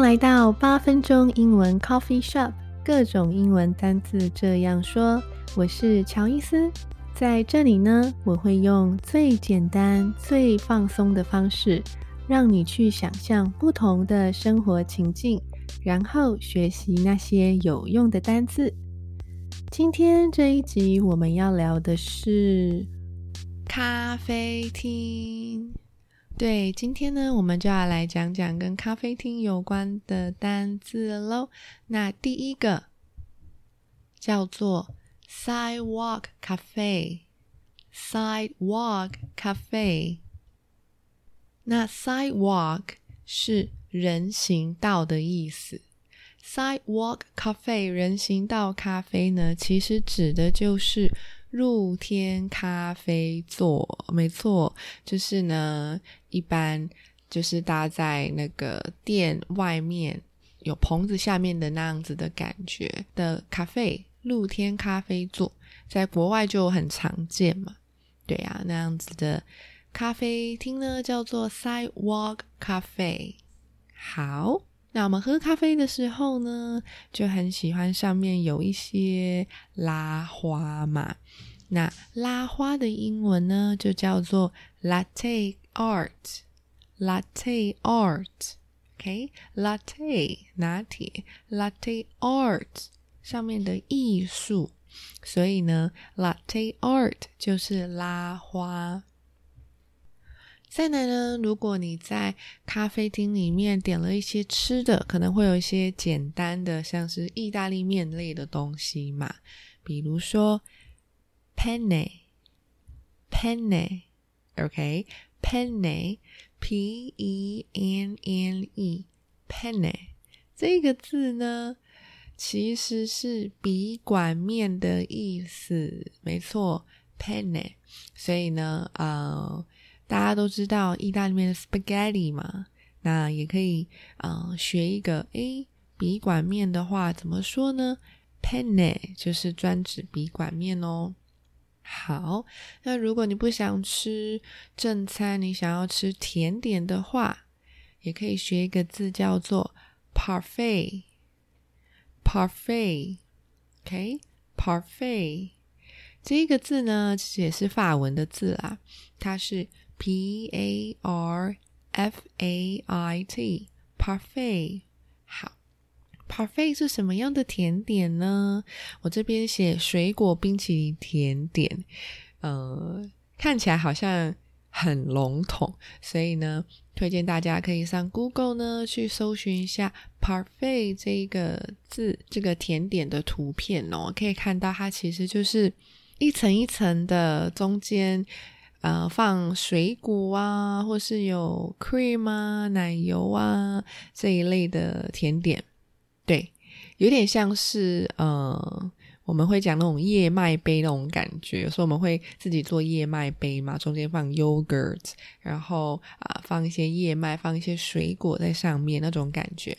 来到八分钟英文 Coffee Shop，各种英文单字这样说。我是乔伊斯，在这里呢，我会用最简单、最放松的方式，让你去想象不同的生活情境，然后学习那些有用的单字。今天这一集我们要聊的是咖啡厅。对，今天呢，我们就要来讲讲跟咖啡厅有关的单字喽。那第一个叫做 sidewalk cafe，sidewalk cafe。那 sidewalk 是人行道的意思，sidewalk cafe 人行道咖啡呢，其实指的就是。露天咖啡座，没错，就是呢，一般就是搭在那个店外面有棚子下面的那样子的感觉的咖啡，露天咖啡座，在国外就很常见嘛。对啊，那样子的咖啡厅呢，叫做 sidewalk cafe。好，那我们喝咖啡的时候呢，就很喜欢上面有一些拉花嘛。那拉花的英文呢，就叫做 latte art，latte art，OK，latte 拿铁，latte art 上面的艺术，所以呢，latte art 就是拉花。再来呢，如果你在咖啡厅里面点了一些吃的，可能会有一些简单的，像是意大利面类的东西嘛，比如说。penne，penne，OK，penne，P-E-N-N-E，penne，这个字呢，其实是笔管面的意思，没错，penne。所以呢，呃，大家都知道意大利面的 spaghetti 嘛，那也可以，呃，学一个，诶，笔管面的话怎么说呢？penne 就是专指笔管面哦。好，那如果你不想吃正餐，你想要吃甜点的话，也可以学一个字叫做 parfait，parfait，OK，parfait。这个字呢，其实也是法文的字啦，它是 P-A-R-F-A-I-T，parfait。好。Parfait 是什么样的甜点呢？我这边写水果冰淇淋甜点，呃，看起来好像很笼统，所以呢，推荐大家可以上 Google 呢去搜寻一下 Parfait 这个字，这个甜点的图片哦，可以看到它其实就是一层一层的，中间呃放水果啊，或是有 cream 啊、奶油啊这一类的甜点。对，有点像是呃，我们会讲那种燕麦杯那种感觉，所以我们会自己做燕麦杯嘛，中间放 yogurt，然后啊、放一些燕麦，放一些水果在上面那种感觉。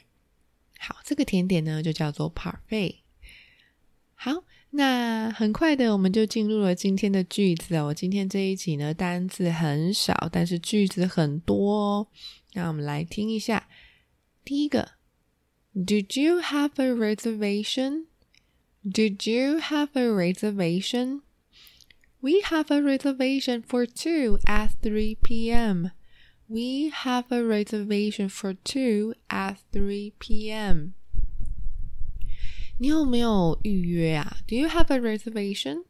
好，这个甜点呢就叫做 parfait。很快的我们就进入了今天的句子哦。今天这一集呢单字很少，但是句子很多哦。那我们来听一下第一个。Did you have a reservation? Did you have a reservation? We have a reservation for two at 3 p.m. We have a reservation for two at 3 p.m. 你有没有预约啊？Do you have a reservation?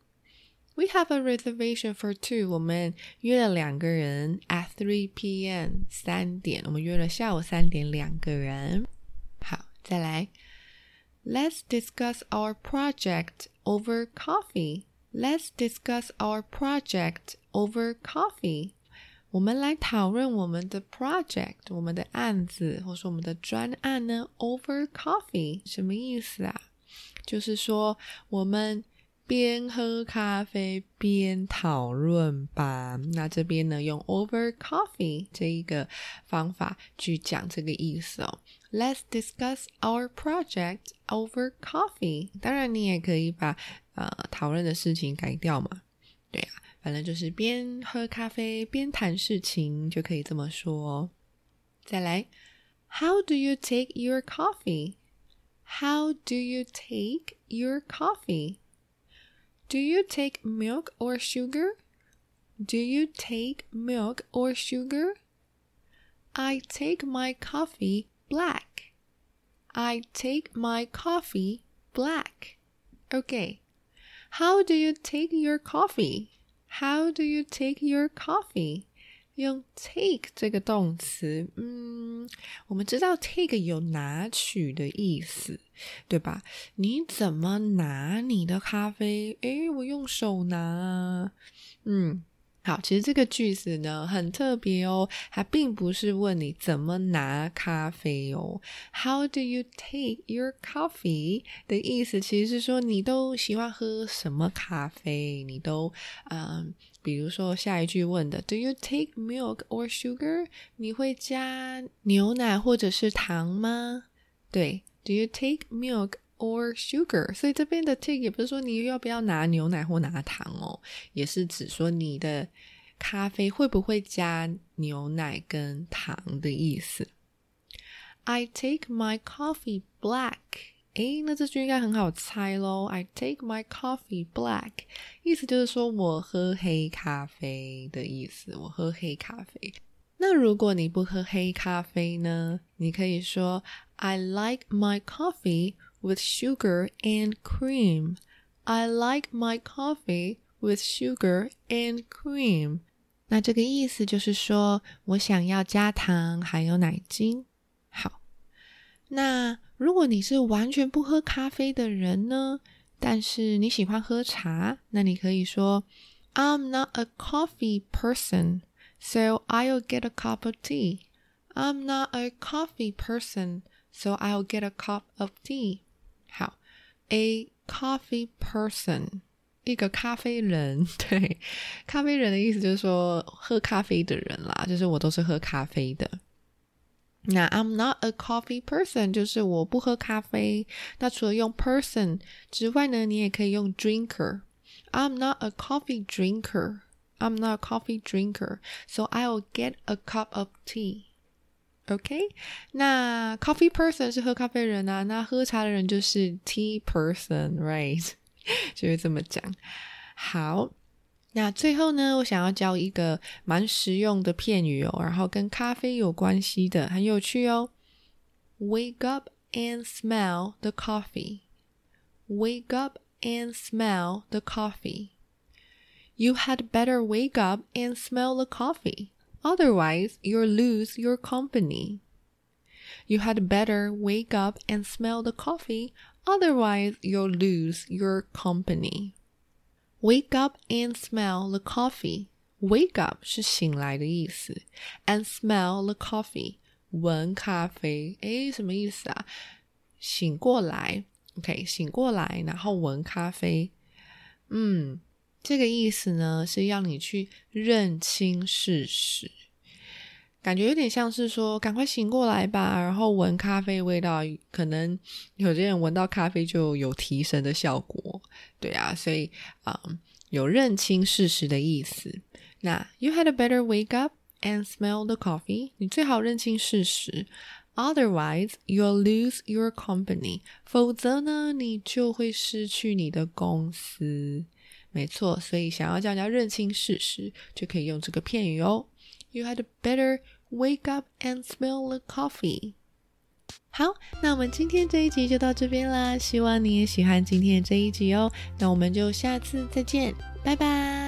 We have a reservation for two. 我们约了两个人 at three p.m. 三点，我们约了下午三点两个人。好，再来。Let's discuss our project over coffee. Let's discuss our project over coffee. 我们来讨论我们的 project，我们的案子，或者说我们的专案呢？Over coffee 什么意思啊？ 就是说我们。边喝咖啡边讨论吧。那这边呢，用 over coffee 这一个方法去讲这个意思哦。Let's discuss our project over coffee。当然，你也可以把呃讨论的事情改掉嘛。对啊，反正就是边喝咖啡边谈事情，就可以这么说。再来，How do you take your coffee? How do you take your coffee? Do you take milk or sugar? Do you take milk or sugar? I take my coffee black. I take my coffee black. Okay. How do you take your coffee? How do you take your coffee? 用 take 这个动词，嗯，我们知道 take 有拿取的意思，对吧？你怎么拿你的咖啡？诶，我用手拿，嗯。好，其实这个句子呢很特别哦，它并不是问你怎么拿咖啡哦。How do you take your coffee？的意思其实是说你都喜欢喝什么咖啡？你都嗯，比如说下一句问的，Do you take milk or sugar？你会加牛奶或者是糖吗？对，Do you take milk？Or sugar，所以这边的 take 也不是说你要不要拿牛奶或拿糖哦，也是指说你的咖啡会不会加牛奶跟糖的意思。I take my coffee black，诶，那这句应该很好猜喽。I take my coffee black，意思就是说我喝黑咖啡的意思，我喝黑咖啡。那如果你不喝黑咖啡呢？你可以说 I like my coffee。With sugar and cream. I like my coffee with sugar and cream. 那这个意思就是说我想要加糖还有奶精。好，那如果你是完全不喝咖啡的人呢？但是你喜欢喝茶，那你可以说 I'm not a coffee person, so I'll get a cup of tea. I'm not a coffee person, so I'll get a cup of tea. 好，a coffee person，一个咖啡人，对，咖啡人的意思就是说喝咖啡的人啦，就是我都是喝咖啡的。那 I'm not a coffee person，就是我不喝咖啡。那除了用 person 之外呢，你也可以用 drinker。I'm not a coffee drinker。I'm not a coffee drinker。So I'll get a cup of tea。OK，那 coffee person 是喝咖啡人啊，那喝茶的人就是 tea person，right？就是这么讲。好，那最后呢，我想要教一个蛮实用的片语哦，然后跟咖啡有关系的，很有趣哦。Wake up and smell the coffee. Wake up and smell the coffee. You had better wake up and smell the coffee. Otherwise, you'll lose your company. You had better wake up and smell the coffee. Otherwise, you'll lose your company. Wake up and smell the coffee. Wake up 是醒来的意思，and smell the coffee 闻咖啡。诶，什么意思啊？醒过来，OK，醒过来，然后闻咖啡。嗯。 这个意思呢，是要你去认清事实，感觉有点像是说，赶快醒过来吧，然后闻咖啡味道，可能有些人闻到咖啡就有提神的效果，对啊，所以啊、有认清事实的意思。那 You had a better wake up and smell the coffee，你最好认清事实，Otherwise you'll lose your company，否则呢，你就会失去你的公司。没错，所以想要叫人家认清事实，就可以用这个片语哦。You had better wake up and smell the coffee. 好，那我们今天这一集就到这边啦，希望你也喜欢今天的这一集哦。那我们就下次再见，拜拜。